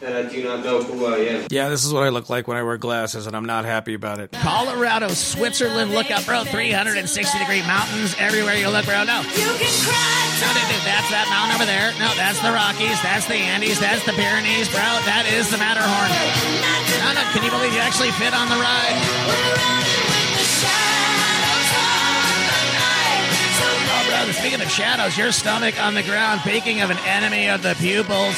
that I do not know who I am. Yeah, this is what I look like when I wear glasses, and I'm not happy about it. Colorado, Switzerland, look up, bro. 360 degree mountains everywhere you look, bro. No. You can cry. No, dude, dude, that's that mountain over there. No, that's the Rockies. That's the Andes. That's the Pyrenees, bro. That is the Matterhorn. No, no, can you believe you actually fit on the ride? Oh, bro, speaking of shadows, your stomach on the ground, peeking of an enemy of the pupils.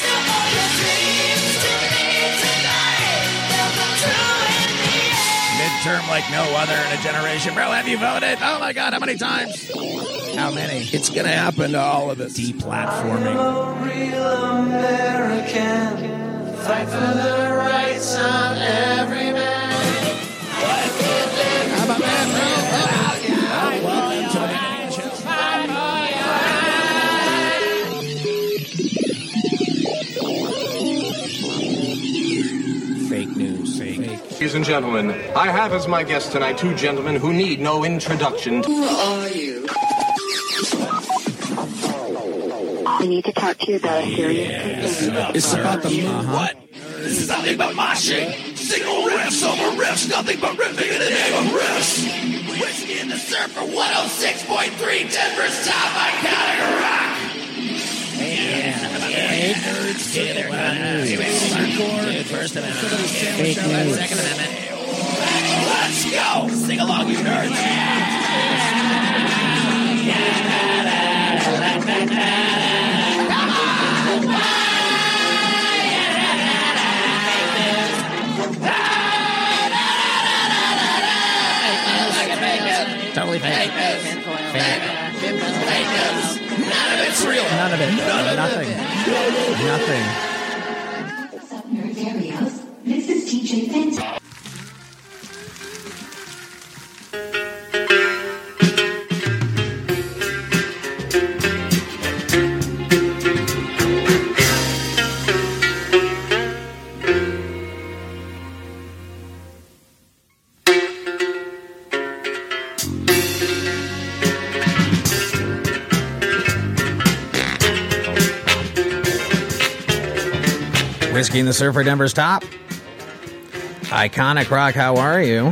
Midterm like no other in a generation. Bro, have you voted? Oh my God, how many times? How many? It's going to happen to all of us. Deplatforming. Real American, fight for the rights of every man. Ladies and gentlemen, I have as my guests tonight two gentlemen who need no introduction. Who are you? I need to talk to you about a serious concern. It's about the move. What? This is nothing but my shit. Single riffs over riffs, nothing but riffing in the name of riffs. Whiskey in the surf for 106.3 Denver's top iconic rock. Hey, nerds. There, Hardcore. First Amendment. Fake news. Second Amendment. Let's go. Sing along, you nerds. Totally. Fake. None of it's real. None of it. Nothing. Nothing. The Surfer, Denver's top. Iconic rock, how are you?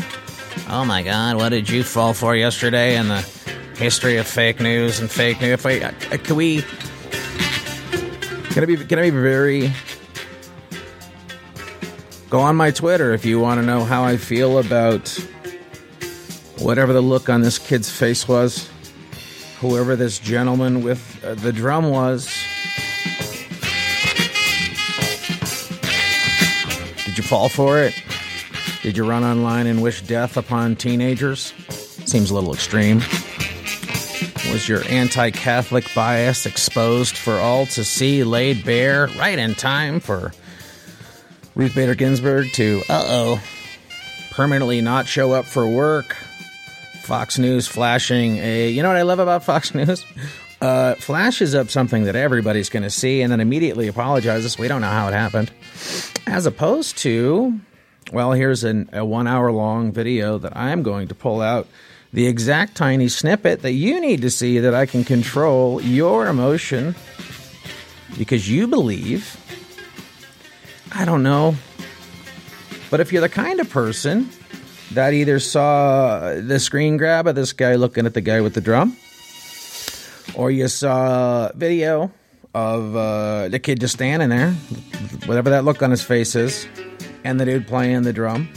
Oh my god, what did you fall for yesterday in the history of fake news and fake news? Wait, uh, uh, can we. Can I be, can I be very. Go on my Twitter if you want to know how I feel about whatever the look on this kid's face was, whoever this gentleman with uh, the drum was. Did you fall for it? Did you run online and wish death upon teenagers? Seems a little extreme. Was your anti Catholic bias exposed for all to see, laid bare, right in time for Ruth Bader Ginsburg to, uh oh, permanently not show up for work? Fox News flashing a. You know what I love about Fox News? Uh, flashes up something that everybody's going to see and then immediately apologizes. We don't know how it happened. As opposed to, well, here's an, a one hour long video that I'm going to pull out the exact tiny snippet that you need to see that I can control your emotion because you believe. I don't know. But if you're the kind of person that either saw the screen grab of this guy looking at the guy with the drum, or you saw video of uh, the kid just standing there, whatever that look on his face is, and the dude playing the drum.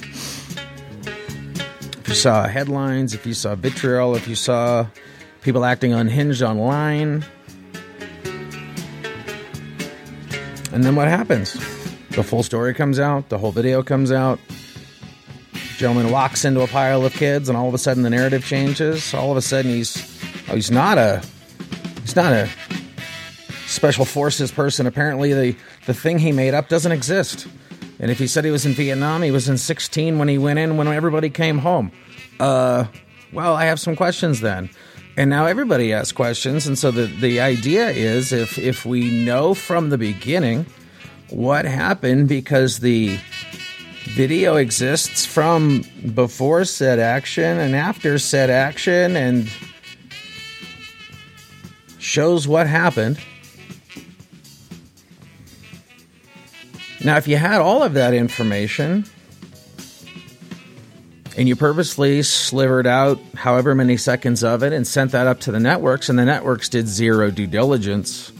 If you saw headlines, if you saw vitriol, if you saw people acting unhinged online, and then what happens? The full story comes out, the whole video comes out. Gentleman walks into a pile of kids, and all of a sudden the narrative changes. All of a sudden he's oh, he's not a he's not a special forces person. Apparently the the thing he made up doesn't exist. And if he said he was in Vietnam, he was in 16 when he went in when everybody came home. Uh, well, I have some questions then. And now everybody asks questions, and so the the idea is if if we know from the beginning what happened because the video exists from before said action and after said action and shows what happened Now, if you had all of that information and you purposely slivered out however many seconds of it and sent that up to the networks, and the networks did zero due diligence.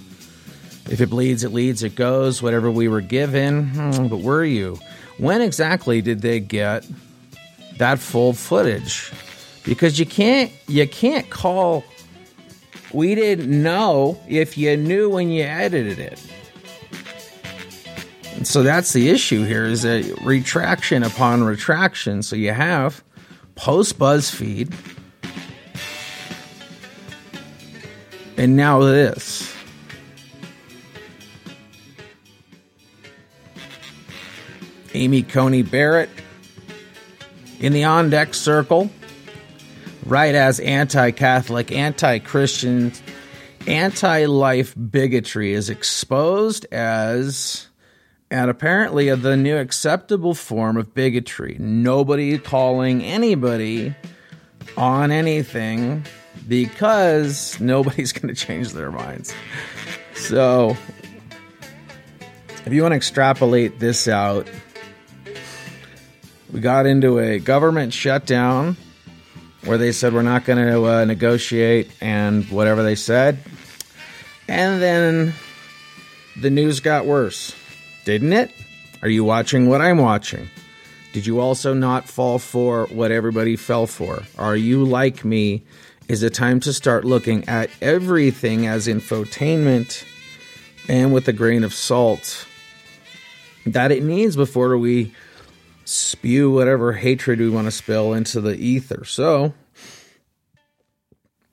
If it bleeds, it leads, it goes, whatever we were given. Hmm, but were you? When exactly did they get that full footage? Because you can't you can't call we didn't know if you knew when you edited it. So that's the issue here is a retraction upon retraction. So you have post BuzzFeed and now this. Amy Coney Barrett in the on deck circle, right as anti Catholic, anti Christian, anti life bigotry is exposed as and apparently the new acceptable form of bigotry. Nobody calling anybody on anything because nobody's going to change their minds. So, if you want to extrapolate this out, we got into a government shutdown where they said we're not going to uh, negotiate and whatever they said. And then the news got worse, didn't it? Are you watching what I'm watching? Did you also not fall for what everybody fell for? Are you like me? Is it time to start looking at everything as infotainment and with a grain of salt that it needs before we spew whatever hatred we want to spill into the ether. So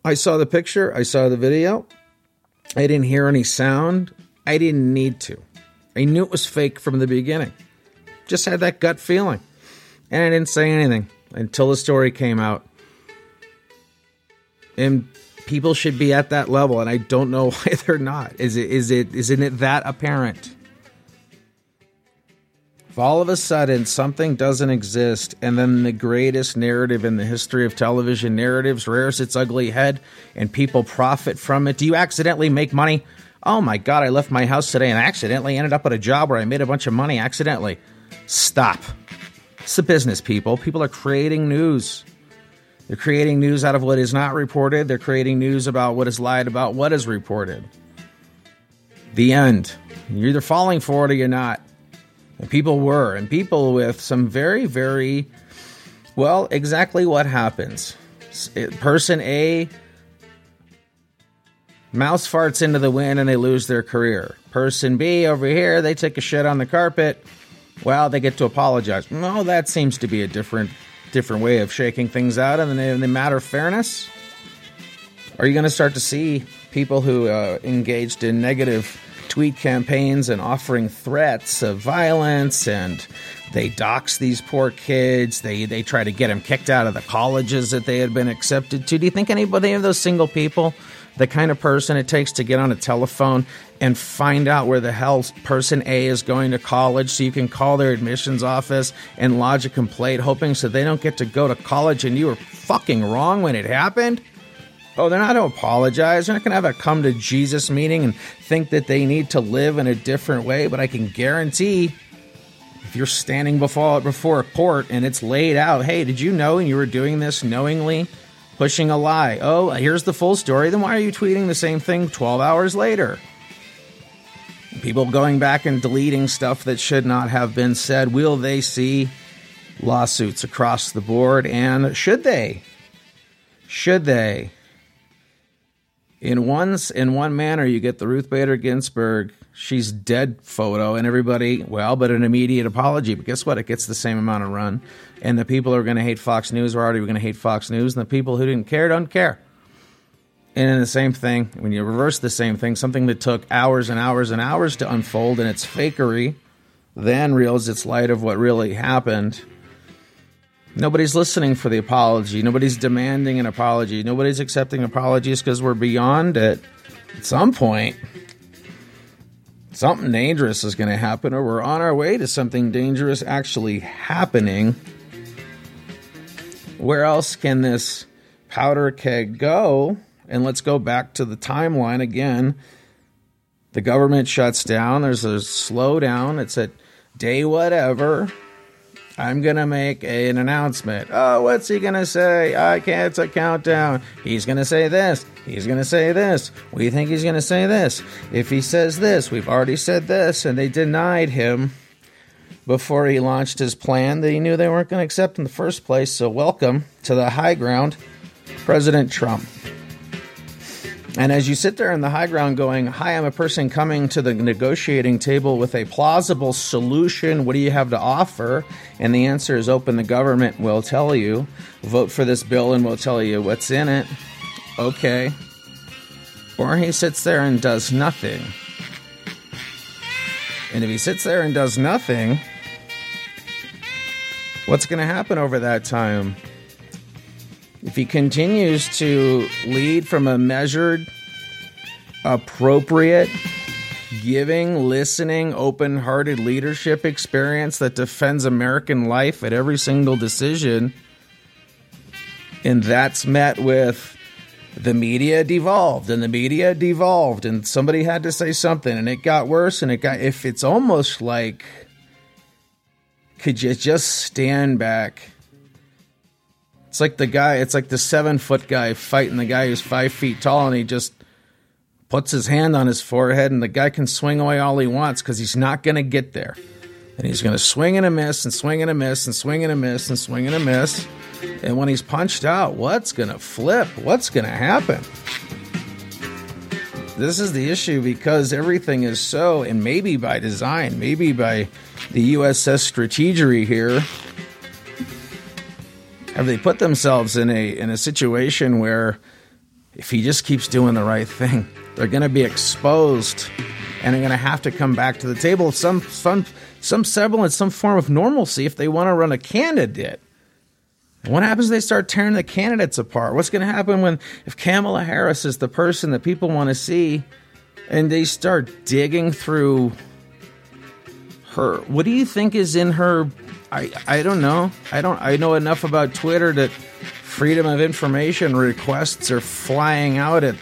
I saw the picture, I saw the video. I didn't hear any sound. I didn't need to. I knew it was fake from the beginning. Just had that gut feeling. And I didn't say anything until the story came out. And people should be at that level and I don't know why they're not. Is it is it isn't it that apparent? If all of a sudden something doesn't exist and then the greatest narrative in the history of television narratives rears its ugly head and people profit from it, do you accidentally make money? Oh my God, I left my house today and accidentally ended up at a job where I made a bunch of money accidentally. Stop. It's the business, people. People are creating news. They're creating news out of what is not reported. They're creating news about what is lied about, what is reported. The end. You're either falling for it or you're not. And people were, and people with some very, very, well, exactly what happens. Person A mouse farts into the wind and they lose their career. Person B over here, they take a shit on the carpet. Well, they get to apologize. No, that seems to be a different different way of shaking things out in the, in the matter of fairness. Are you going to start to see people who uh, engaged in negative tweet campaigns and offering threats of violence and they dox these poor kids they they try to get them kicked out of the colleges that they had been accepted to do you think anybody of those single people the kind of person it takes to get on a telephone and find out where the hell person A is going to college so you can call their admissions office and lodge a complaint hoping so they don't get to go to college and you were fucking wrong when it happened Oh, they're not going to apologize. They're not going to have a come to Jesus meeting and think that they need to live in a different way. But I can guarantee if you're standing before, before a court and it's laid out, hey, did you know and you were doing this knowingly, pushing a lie? Oh, here's the full story. Then why are you tweeting the same thing 12 hours later? People going back and deleting stuff that should not have been said. Will they see lawsuits across the board? And should they? Should they? in one in one manner you get the Ruth Bader Ginsburg she's dead photo and everybody well but an immediate apology but guess what it gets the same amount of run and the people who are going to hate Fox News are already going to hate Fox News and the people who didn't care don't care and in the same thing when you reverse the same thing something that took hours and hours and hours to unfold and its fakery then reveals its light of what really happened Nobody's listening for the apology. Nobody's demanding an apology. Nobody's accepting apologies because we're beyond it. At some point, something dangerous is going to happen, or we're on our way to something dangerous actually happening. Where else can this powder keg go? And let's go back to the timeline again. The government shuts down. There's a slowdown. It's at day whatever, I'm gonna make a- an announcement. Oh, what's he gonna say? I can't. It's a countdown. He's gonna say this. He's gonna say this. We think he's gonna say this. If he says this, we've already said this, and they denied him before he launched his plan that he knew they weren't going to accept in the first place. So, welcome to the high ground, President Trump. And as you sit there in the high ground going, Hi, I'm a person coming to the negotiating table with a plausible solution. What do you have to offer? And the answer is open the government will tell you. Vote for this bill and we'll tell you what's in it. Okay. Or he sits there and does nothing. And if he sits there and does nothing, what's going to happen over that time? If he continues to lead from a measured, appropriate, giving, listening, open hearted leadership experience that defends American life at every single decision, and that's met with the media devolved and the media devolved and somebody had to say something and it got worse and it got if it's almost like could you just stand back it's like the guy it's like the seven foot guy fighting the guy who's five feet tall and he just puts his hand on his forehead and the guy can swing away all he wants because he's not going to get there and he's going to swing and a miss and swing and a miss and swing and a miss and swing and a miss and when he's punched out, what's going to flip? What's going to happen? This is the issue because everything is so, and maybe by design, maybe by the USS Strategery here, have they put themselves in a in a situation where if he just keeps doing the right thing, they're going to be exposed and they're going to have to come back to the table some some some semblance, some form of normalcy if they want to run a candidate. What happens if they start tearing the candidates apart? What's going to happen when if Kamala Harris is the person that people want to see and they start digging through her what do you think is in her I I don't know. I don't I know enough about Twitter that freedom of information requests are flying out at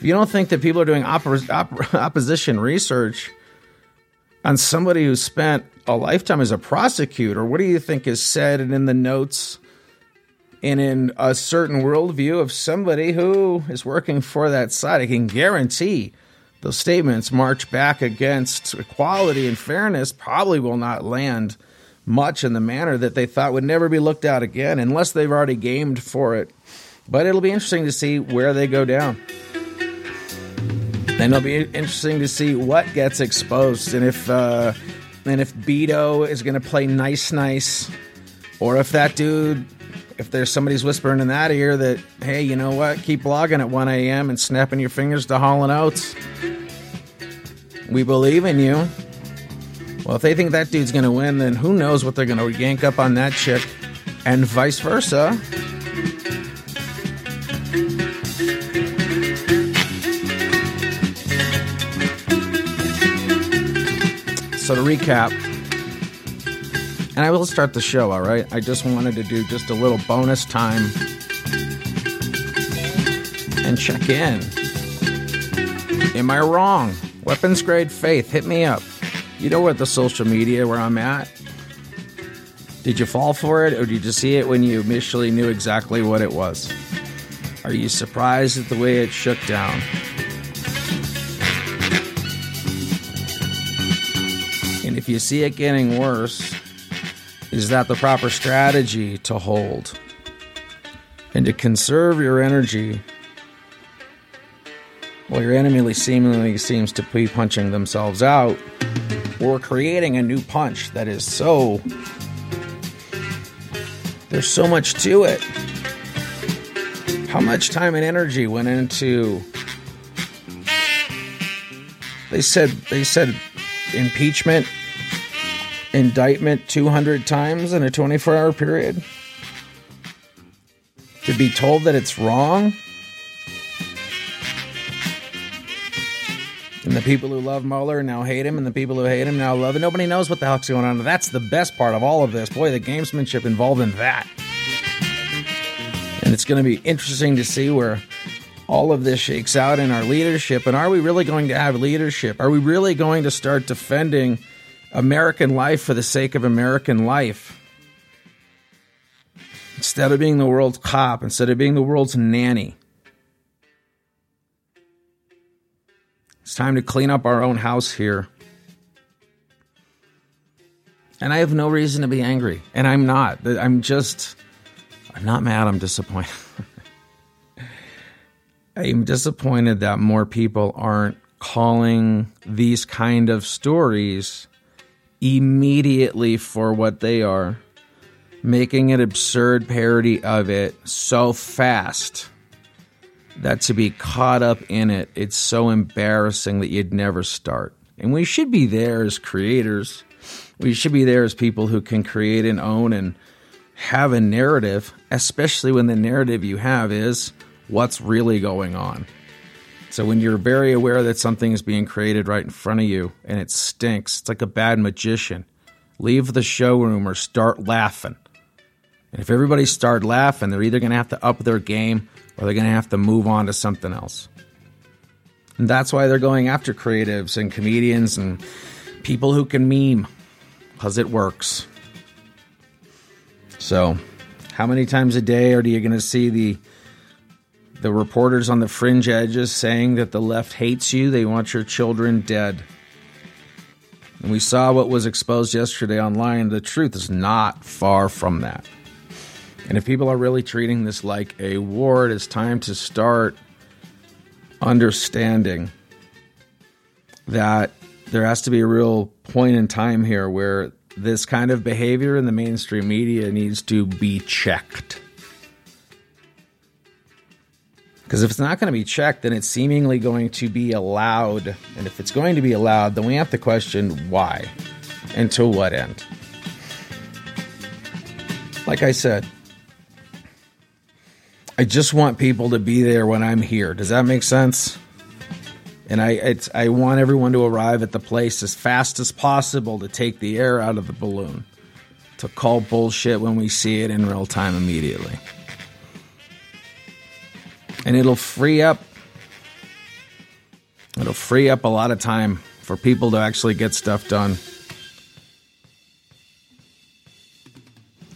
you don't think that people are doing oppos- op- opposition research on somebody who spent a lifetime as a prosecutor, what do you think is said and in the notes and in a certain worldview of somebody who is working for that side? I can guarantee those statements march back against equality and fairness probably will not land much in the manner that they thought would never be looked at again unless they've already gamed for it. But it'll be interesting to see where they go down. And it'll be interesting to see what gets exposed and if uh, and if Beto is going to play nice, nice, or if that dude, if there's somebody's whispering in that ear that, hey, you know what, keep blogging at 1 a.m. and snapping your fingers to Hall and. We believe in you. Well, if they think that dude's going to win, then who knows what they're going to yank up on that chick, and vice versa. So to recap, and I will start the show, all right? I just wanted to do just a little bonus time and check in. Am I wrong? Weapons grade faith, hit me up. You know what the social media where I'm at? Did you fall for it or did you see it when you initially knew exactly what it was? Are you surprised at the way it shook down? If you see it getting worse, is that the proper strategy to hold? And to conserve your energy while your enemy seemingly seems to be punching themselves out or creating a new punch that is so. There's so much to it. How much time and energy went into. They said they said impeachment indictment 200 times in a 24 hour period? To be told that it's wrong? And the people who love Mueller now hate him, and the people who hate him now love him. Nobody knows what the heck's going on. That's the best part of all of this. Boy, the gamesmanship involved in that. And it's going to be interesting to see where all of this shakes out in our leadership. And are we really going to have leadership? Are we really going to start defending American life for the sake of American life. Instead of being the world's cop, instead of being the world's nanny, it's time to clean up our own house here. And I have no reason to be angry. And I'm not. I'm just, I'm not mad. I'm disappointed. I'm disappointed that more people aren't calling these kind of stories immediately for what they are, making an absurd parody of it so fast that to be caught up in it, it's so embarrassing that you'd never start. And we should be there as creators. We should be there as people who can create and own and have a narrative, especially when the narrative you have is what's really going on. So when you're very aware that something is being created right in front of you and it stinks, it's like a bad magician. Leave the showroom or start laughing. And if everybody start laughing, they're either going to have to up their game or they're going to have to move on to something else. And that's why they're going after creatives and comedians and people who can meme because it works. So, how many times a day are you going to see the the reporters on the fringe edges saying that the left hates you, they want your children dead. And we saw what was exposed yesterday online. The truth is not far from that. And if people are really treating this like a war, it is time to start understanding that there has to be a real point in time here where this kind of behavior in the mainstream media needs to be checked. Because if it's not going to be checked, then it's seemingly going to be allowed. And if it's going to be allowed, then we have to question why and to what end. Like I said, I just want people to be there when I'm here. Does that make sense? And I, I want everyone to arrive at the place as fast as possible to take the air out of the balloon, to call bullshit when we see it in real time immediately and it'll free up it'll free up a lot of time for people to actually get stuff done.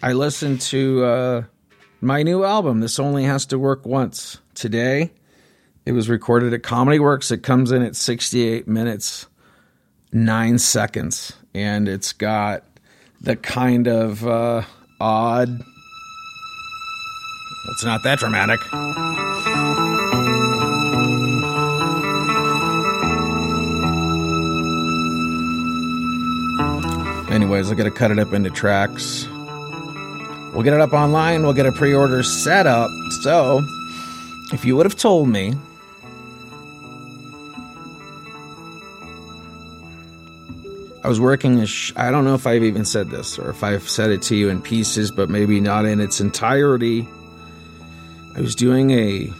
I listened to uh, my new album, This Only Has to Work Once, today. It was recorded at Comedy Works. It comes in at 68 minutes, 9 seconds, and it's got the kind of uh, odd. It's not that dramatic. Anyways, I gotta cut it up into tracks. We'll get it up online, we'll get a pre order set up. So, if you would have told me I was working a sh- I don't know if I've even said this or if I've said it to you in pieces, but maybe not in its entirety. I was doing a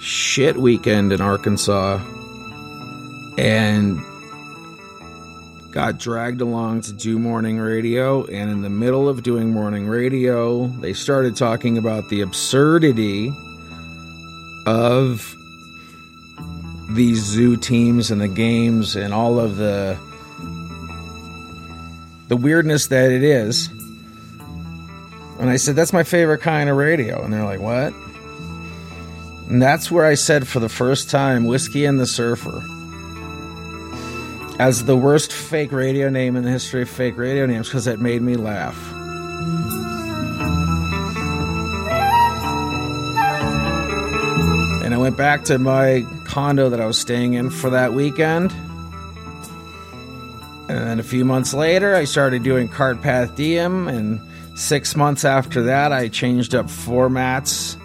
shit weekend in Arkansas and got dragged along to do morning radio. And in the middle of doing morning radio, they started talking about the absurdity of these zoo teams and the games and all of the the weirdness that it is. And I said, That's my favorite kind of radio. And they're like, What? And that's where I said for the first time, Whiskey and the Surfer as the worst fake radio name in the history of fake radio names because it made me laugh. And I went back to my condo that I was staying in for that weekend. And then a few months later, I started doing Carpath Diem. And six months after that, I changed up formats.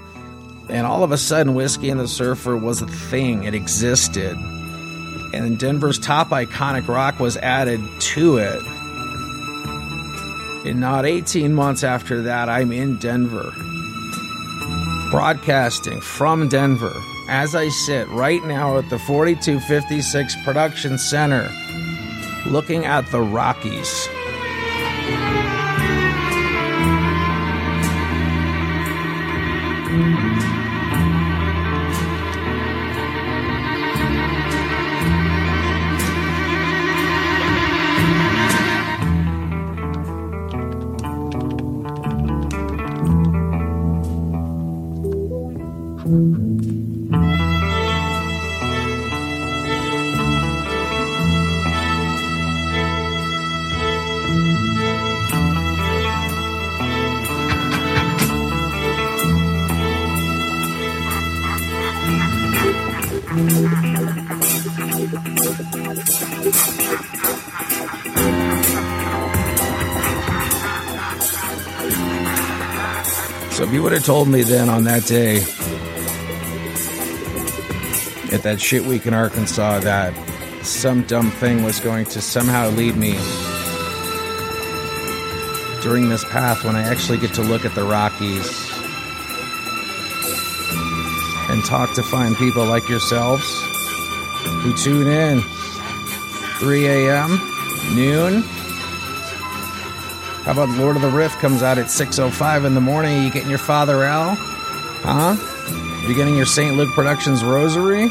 And all of a sudden, Whiskey and the Surfer was a thing, it existed and Denver's top iconic rock was added to it. And not 18 months after that, I'm in Denver, broadcasting from Denver as I sit right now at the 4256 Production Center, looking at the Rockies. Told me then on that day at that shit week in Arkansas that some dumb thing was going to somehow lead me during this path when I actually get to look at the Rockies and talk to fine people like yourselves who tune in 3 a.m., noon. How about Lord of the Riff comes out at 6.05 in the morning? Are you getting your Father Al? Huh? You getting your St. Luke Productions Rosary?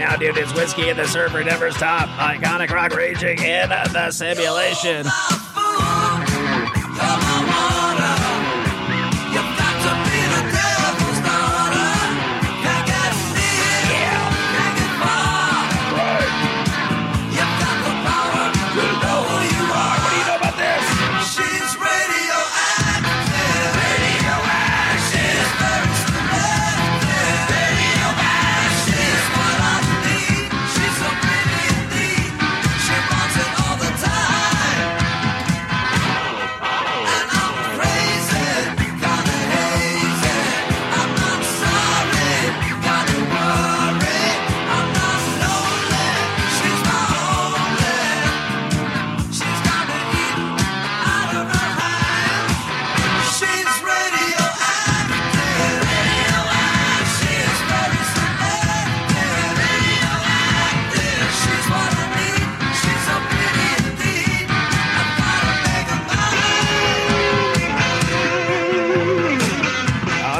Now, dude, it's Whiskey and the Surfer, Denver's top. Iconic rock raging in the simulation.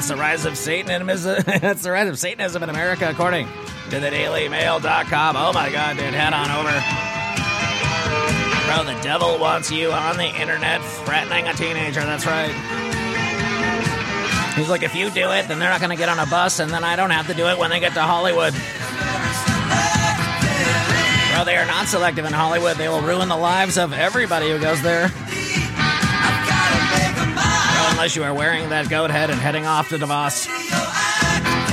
It's the rise of Satanism. it's the rise of Satanism in America, according to the DailyMail.com. Oh my God, dude, head on over. Bro, the devil wants you on the internet threatening a teenager. That's right. He's like, if you do it, then they're not going to get on a bus, and then I don't have to do it when they get to Hollywood. Bro, they are not selective in Hollywood. They will ruin the lives of everybody who goes there. Unless you are wearing that goat head and heading off to Davos.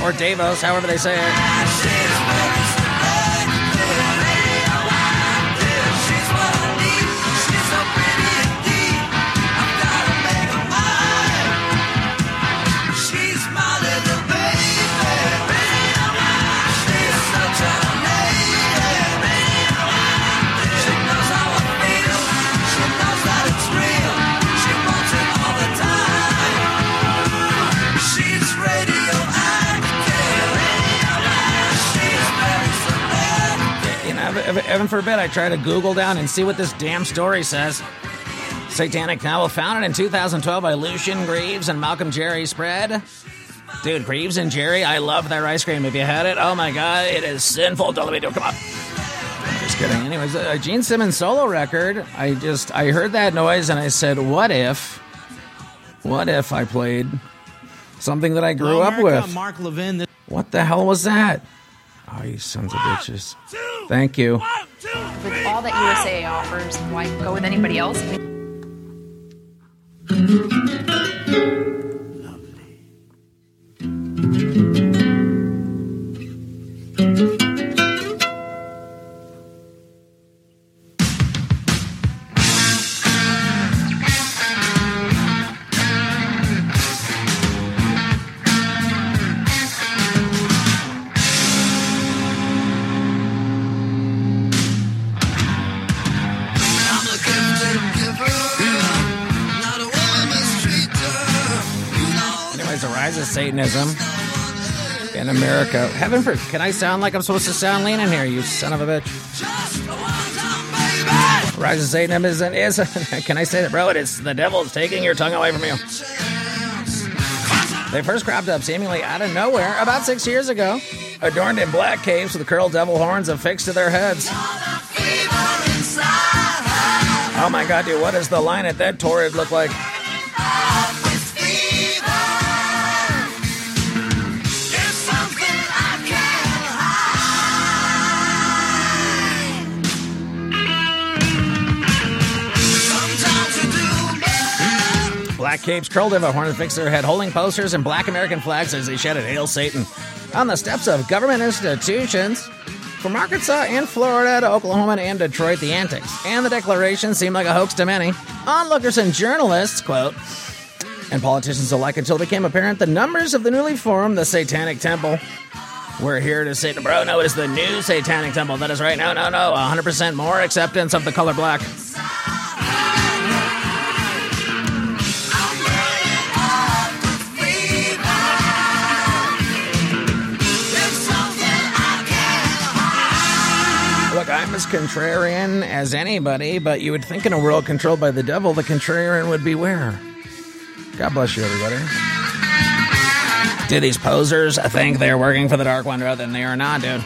Or Davos, however they say it. Heaven forbid I try to Google down and see what this damn story says. Satanic Novel founded in 2012 by Lucien Greaves and Malcolm Jarry spread. Dude, Greaves and Jerry, I love their ice cream. If you had it, oh my god, it is sinful. Don't let me do it. Come on. Just kidding. Anyways, a Gene Simmons solo record. I just I heard that noise and I said, what if, what if I played something that I grew Hello, up with? Mark Levin. This What the hell was that? Oh, you sons of bitches. Thank you. with all that USA offers, why go with anybody else? In. Heaven for can I sound like I'm supposed to sound leaning here, you son of a bitch? Rise of Satanism is can I say that, bro? It is the devil is taking your tongue away from you. They first cropped up seemingly out of nowhere about six years ago, adorned in black capes with curled devil horns affixed to their heads. Oh my god, dude, what does the line at that torrid look like? Black capes curled over horned fixed their head, holding posters and black American flags as they shouted, Hail Satan, on the steps of government institutions. From Arkansas and Florida to Oklahoma and Detroit, the antics and the declaration seemed like a hoax to many. Onlookers and journalists, quote, and politicians alike until it became apparent the numbers of the newly formed the Satanic Temple. We're here to say, bro, no, it is the new Satanic Temple. That is right. No, no, no. 100% more acceptance of the color black. Contrarian as anybody, but you would think in a world controlled by the devil, the contrarian would be where? God bless you, everybody. Do these posers think they're working for the Dark One rather than they are not, dude?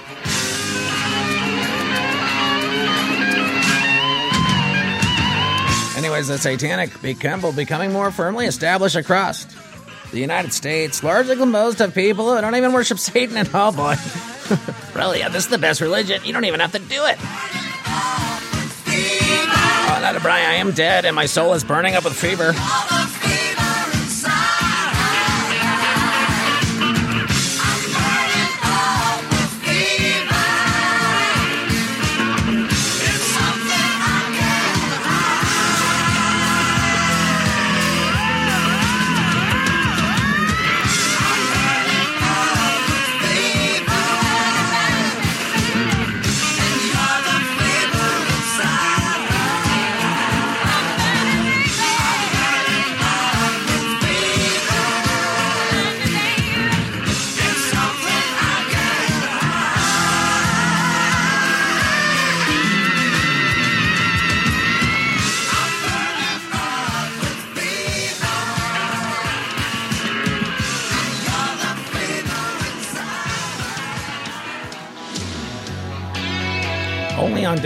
Anyways, the Satanic Temple becoming more firmly established across the United States, largely composed of people who don't even worship Satan at all, boy. really, this is the best religion. You don't even have to do it. Oh, not a Brian, I am dead and my soul is burning up with fever.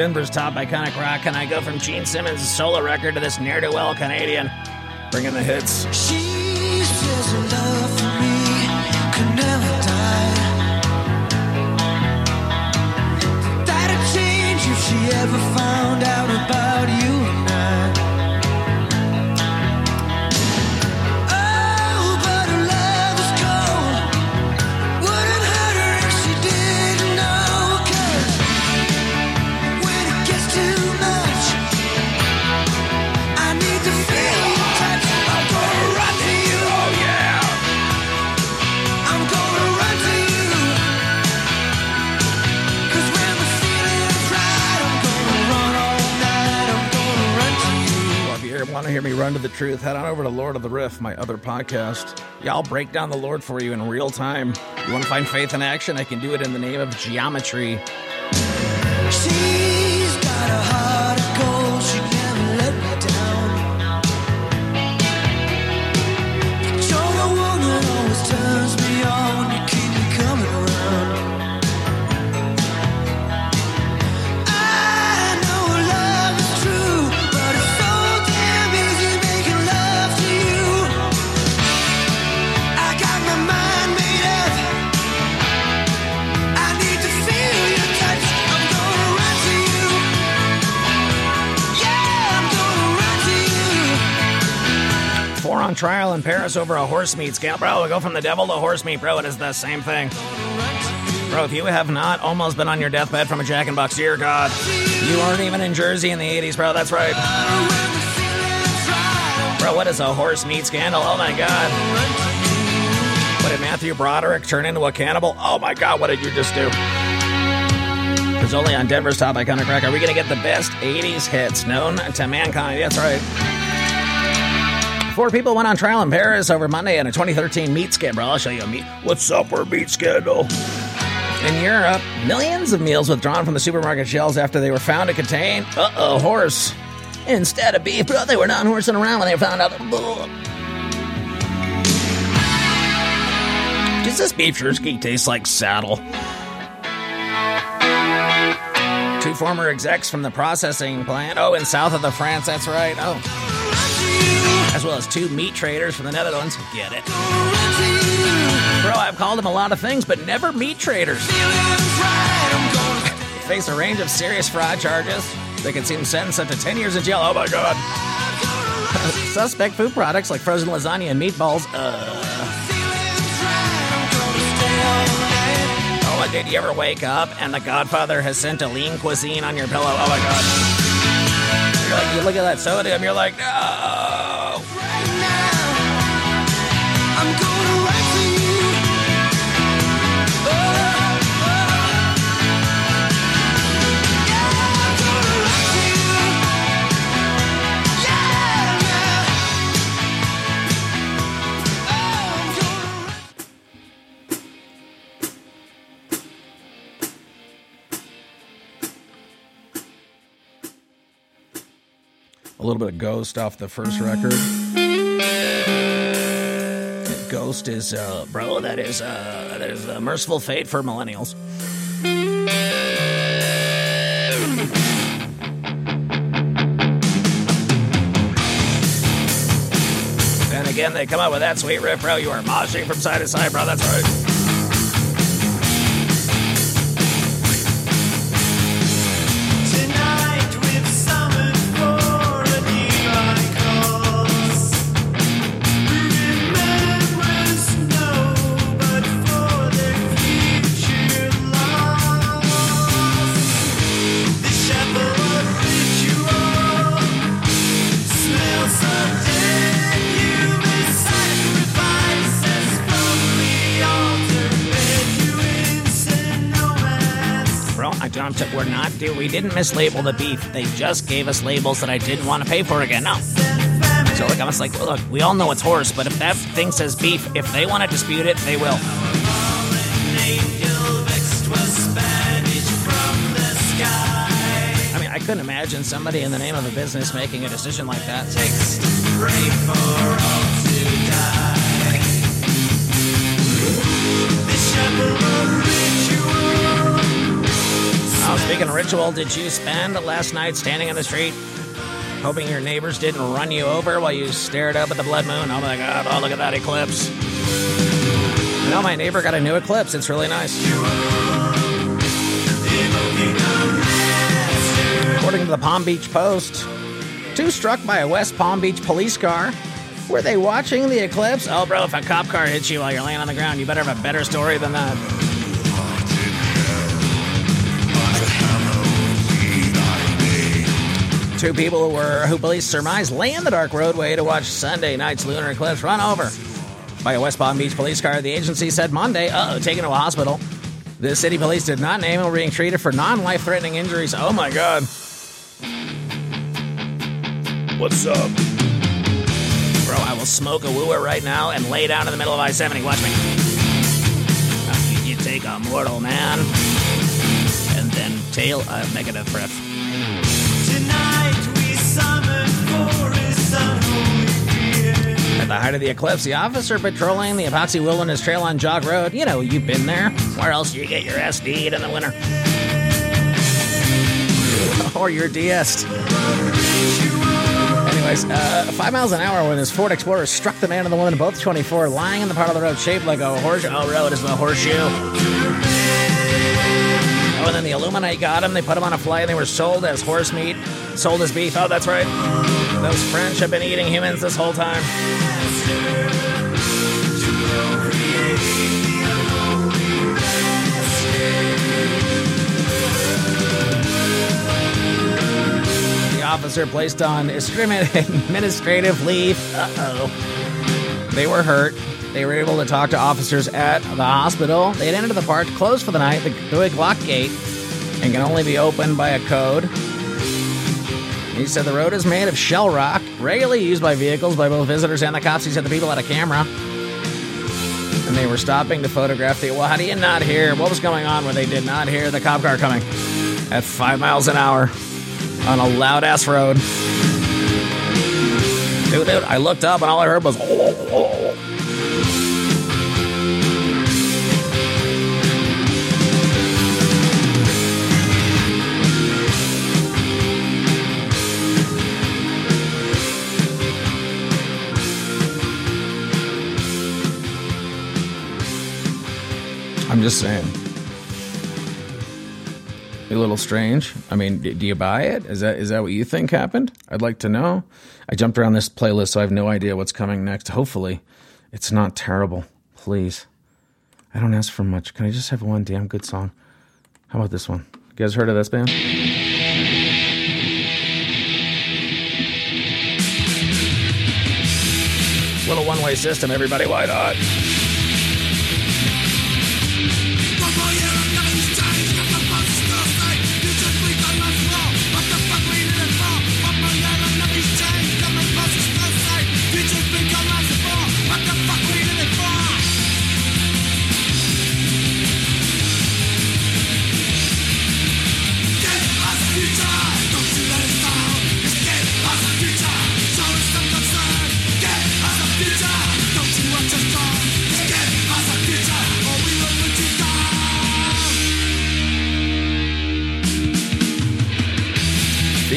Denver's top iconic rock can I go from Gene Simmons' solo record to this ne'er do well Canadian. Bringing the hits. She says love for me could never die. That'd change if she ever found out about you to the truth, head on over to Lord of the Riff, my other podcast. Yeah, I'll break down the Lord for you in real time. You want to find faith in action? I can do it in the name of geometry. Trial in Paris over a horse meat scale. Bro, we go from the devil to horse meat, bro. It is the same thing. Bro, if you have not almost been on your deathbed from a Jack and Box, dear God, you weren't even in Jersey in the 80s, bro. That's right. Bro, what is a horse meat scandal? Oh my God. What did Matthew Broderick turn into a cannibal? Oh my God, what did you just do? Because only on Denver's Top Iconic Rock are we going to get the best 80s hits known to mankind. That's right. Four people went on trial in Paris over Monday in a 2013 meat scandal. I'll show you a meat. What's up, our meat scandal? In Europe, millions of meals withdrawn from the supermarket shelves after they were found to contain, uh oh, horse. Instead of beef, bro, they were not horsing around when they found out. Does this beef jerky taste like saddle? Two former execs from the processing plant. Oh, in south of the France, that's right. Oh. As well as two meat traders from the Netherlands. Get it. Bro, I've called them a lot of things, but never meat traders. Face a range of serious fraud charges. They could see them sentenced up to 10 years in jail. Oh my god. suspect food products like frozen lasagna and meatballs. Uh. Oh, did you ever wake up and the Godfather has sent a lean cuisine on your pillow? Oh my god. You're like, you look at that sodium, you're like, no. A little bit of Ghost off the first record. Ghost is, uh, bro, that is, uh, that is a Mercyful Fate for millennials. And again, they come out with that sweet riff, bro. You are moshing from side to side, bro. That's right. We didn't mislabel the beef. They just gave us labels that I didn't want to pay for again. No. So, like, I was like, look, we all know it's horse, but if that thing says beef, if they want to dispute it, they will. I mean, I couldn't imagine somebody in the name of a business making a decision like that. Speaking of ritual, did you spend last night standing in the street hoping your neighbors didn't run you over while you stared up at the blood moon? Oh my god, oh look at that eclipse. You know, my neighbor got a new eclipse. It's really nice. According to the Palm Beach Post, two struck by a West Palm Beach police car. Were they watching the eclipse? Oh, bro, if a cop car hits you while you're laying on the ground, you better have a better story than that. Two people who were who police surmise lay in the dark roadway to watch Sunday night's lunar eclipse run over by a West Palm Beach police car. The agency said Monday, uh oh, taken to a hospital. The city police did not name him being treated for non life threatening injuries. Oh my god. What's up? Bro, I will smoke a wooer right now and lay down in the middle of I 70. Watch me. You take a mortal man and then tail a negative breath. At the height of the eclipse, the officer patrolling the Apoxee Wilderness Trail on Jog Road, you know, you've been there. Where else do you get your SD'd in the winter? or your DS. Anyways, uh, five miles an hour when his Ford Explorer struck the man and the woman, both 24, lying in the part of the road shaped like a horseshoe. Oh, road is the horseshoe. Oh, and then the Illuminati got him. They put him on a flight and they were sold as horse meat, sold as beef. Oh, that's right. Those French have been eating humans this whole time. Officer placed on administrative leave. Uh oh. They were hurt. They were able to talk to officers at the hospital. They had entered the park closed for the night the- a lock gate and can only be opened by a code. He said the road is made of shell rock, regularly used by vehicles by both visitors and the cops. He said the people had a camera. And they were stopping to photograph the. Well, how do you not hear? What was going on when they did not hear the cop car coming at five miles an hour on a loud ass road? Dude, dude, I looked up and all I heard was. I'm just saying. A little strange. I mean, do you buy it? Is that is that what you think happened? I'd like to know. I jumped around this playlist, so I have no idea what's coming next. Hopefully, it's not terrible. Please. I don't ask for much. Can I just have one damn good song? How about this one? You guys heard of this band? Little one way system, everybody. Why not?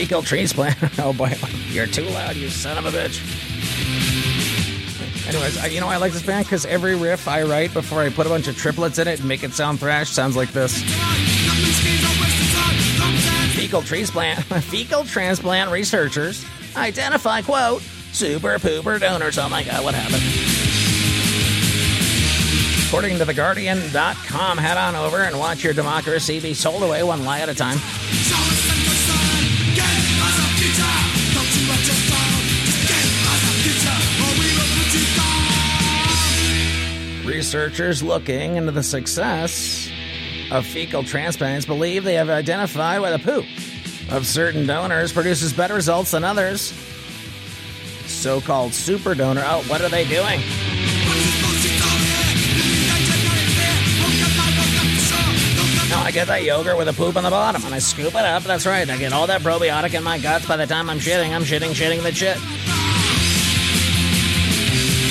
Fecal transplant. Oh boy, you're too loud, you son of a bitch. Anyways, I, you know I like this band because every riff I write before I put a bunch of triplets in it and make it sound thrash sounds like this. Fecal transplant. Fecal transplant researchers identify quote super pooper donors. Oh my god, what happened? According to theguardian.com, head on over and watch your democracy be sold away one lie at a time. Researchers looking into the success of fecal transplants believe they have identified why the poop of certain donors produces better results than others. So called super donor. Oh, what are they doing? No, I get that yogurt with a poop on the bottom and I scoop it up. That's right. I get all that probiotic in my guts. By the time I'm shitting, I'm shitting, shitting the shit.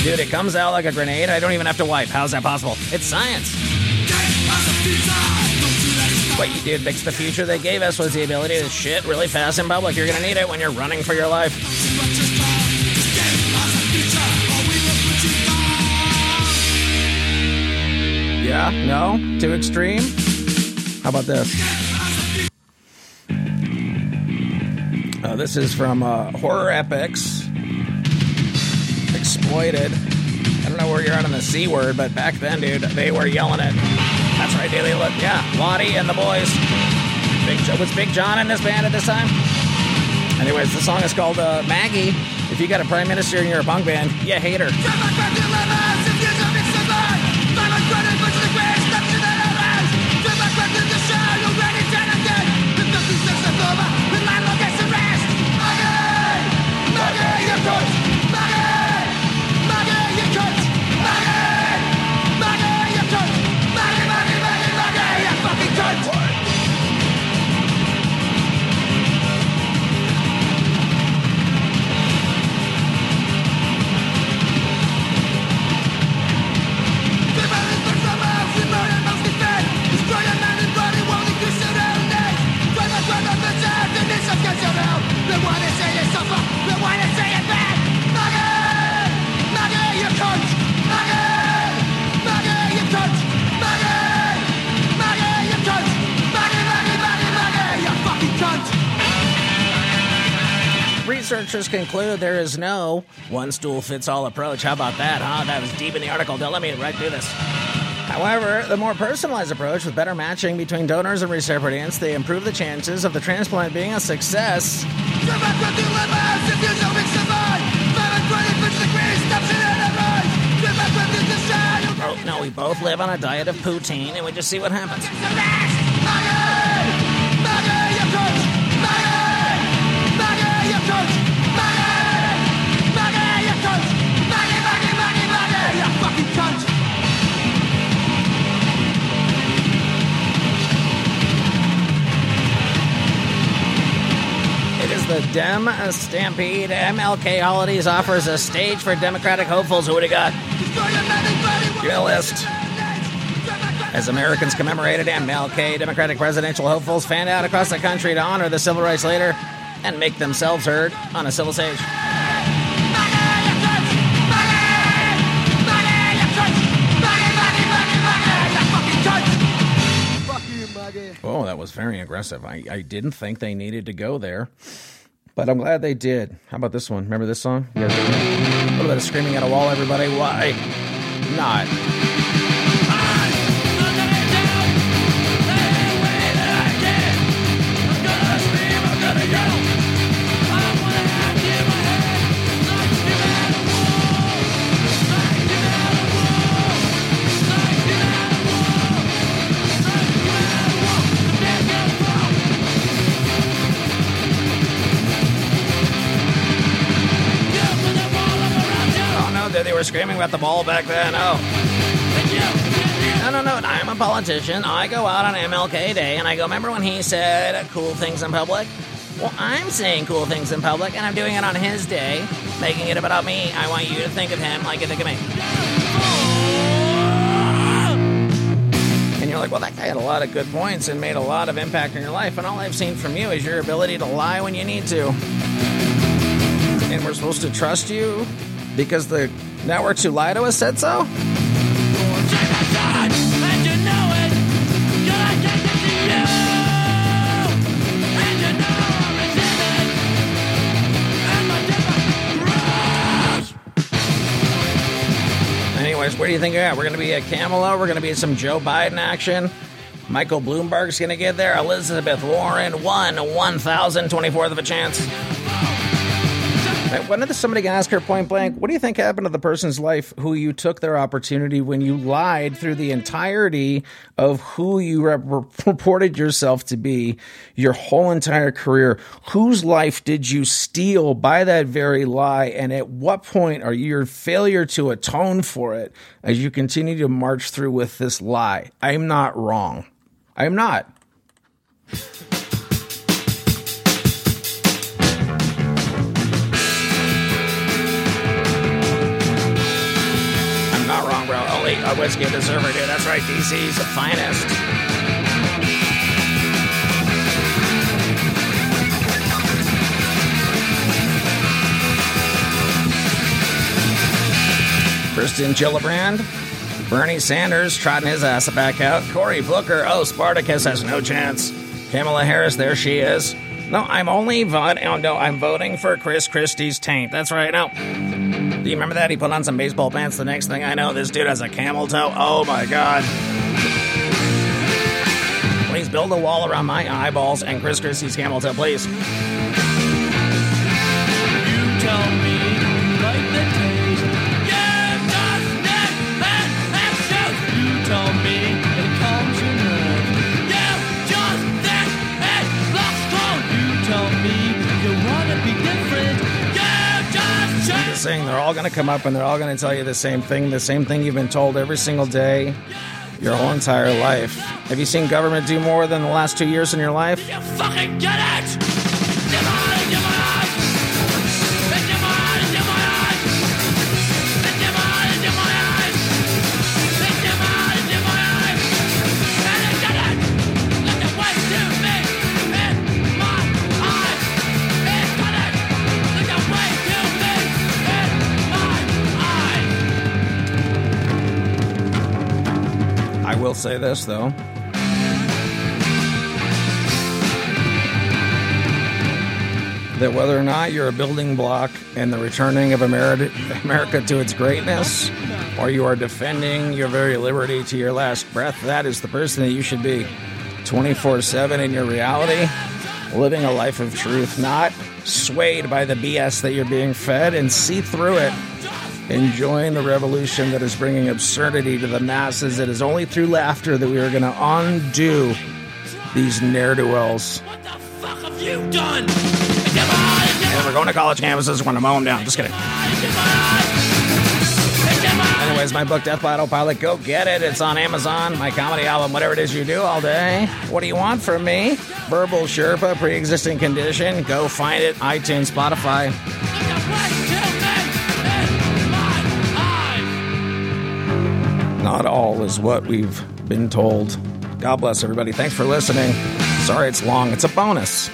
Dude, it comes out like a grenade. I don't even have to wipe. How's that possible? It's science. What you did fix the future they gave us was the ability to shit really fast in public. You're gonna need it when you're running for your life. Yeah? No? Too extreme? How about this? Uh, this is from uh, Horror Epics. Exploited. I don't know where you're at on the C word, but back then, dude, they were yelling it. That's right, Daily Look. Yeah, Wattie and the boys. Big Jo- was Big John in this band at this time? Anyways, the song is called uh, Maggie. If you got a prime minister and you're a punk band, you hate her. Researchers conclude there is no one stool fits all approach. How about that, huh? That was deep in the article. Don't let me right through this. However, the more personalized approach with better matching between donors and recipients, they improve the chances of the transplant being a success. Oh, no, we both live on a diet of poutine and we just see what happens. The Dem Stampede. MLK Holidays offers a stage for Democratic hopefuls. Who would have got? Your list. As Americans commemorated MLK, Democratic presidential hopefuls fanned out across the country to honor the civil rights leader and make themselves heard on a civil stage. Oh, that was very aggressive. I, I didn't think they needed to go there, but I'm glad they did. How about this one? Remember this song? A little bit of screaming at a wall, everybody. Why not? No, they, were screaming about the ball back then. Oh. No, no, no. I'm a politician. I go out on MLK Day and I go, remember when he said cool things in public? Well, I'm saying cool things in public and I'm doing it on his day, making it about me. I want you to think of him like you think of me. And you're like, well, that guy had a lot of good points and made a lot of impact in your life. And all I've seen from you is your ability to lie when you need to. And we're supposed to trust you because the networks who lie to us said so? Anyways, where do you think we're at? We're going to be at Camelot. We're going to be at some Joe Biden action. Michael Bloomberg's going to get there. Elizabeth Warren, one one thousand twenty fourth of a chance. When did somebody ask her point blank, what do you think happened to the person's life who you took their opportunity when you lied through the entirety of who you rep- reported yourself to be your whole entire career? Whose life did you steal by that very lie? And at what point are your failure to atone for it as you continue to march through with this lie? I'm not wrong. I'm not. Only a whiskey deserver, dude. That's right, DC's the finest. Kirsten Gillibrand, Bernie Sanders trotting his ass back out, Cory Booker, oh, Spartacus has no chance. Kamala Harris, there she is. No, I'm only voting. Oh, no, I'm voting for Chris Christie's taint. That's right. Now, do you remember that? He put on some baseball pants. The next thing I know, this dude has a camel toe. Oh my god. Please build a wall around my eyeballs and Chris Christie's camel toe, please. Saying, they're all going to come up and they're all going to tell you the same thing, the same thing you've been told every single day, your whole entire life. Have you seen government do more than the last two years in your life? You fucking get it! Say this, though. That whether or not you're a building block in the returning of America, to its greatness, or you are defending your very liberty to your last breath, that is the person that you should be 24 7 in your reality, living a life of truth, not swayed by the BS that you're being fed and see through it enjoying the revolution that is bringing absurdity to the masses. It is only through laughter that we are going to undo these ne'er do wells. What the fuck have you done? Give my eyes, give And we're going to college campuses. We're going to mow them down. Just kidding. Anyways, my book, Death by Autopilot, go get it. It's on Amazon. My comedy album, whatever it is you do all day. What do you want from me? Verbal Sherpa, pre existing condition. Go find it. iTunes, Spotify. Not all is what we've been told. God bless everybody. Thanks for listening. Sorry it's long. It's a bonus.